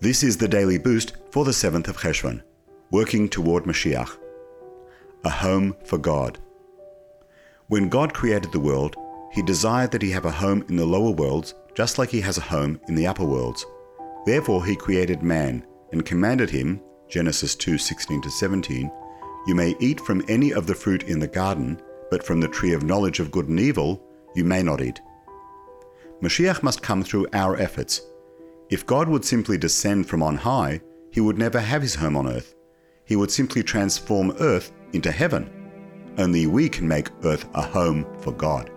This is the daily boost for the 7th of Cheshvan, working toward Mashiach. A home for God. When God created the world, he desired that he have a home in the lower worlds just like he has a home in the upper worlds. Therefore he created man and commanded him, Genesis 2:16 to 17, you may eat from any of the fruit in the garden, but from the tree of knowledge of good and evil you may not eat. Mashiach must come through our efforts. If God would simply descend from on high, he would never have his home on earth. He would simply transform earth into heaven. Only we can make earth a home for God.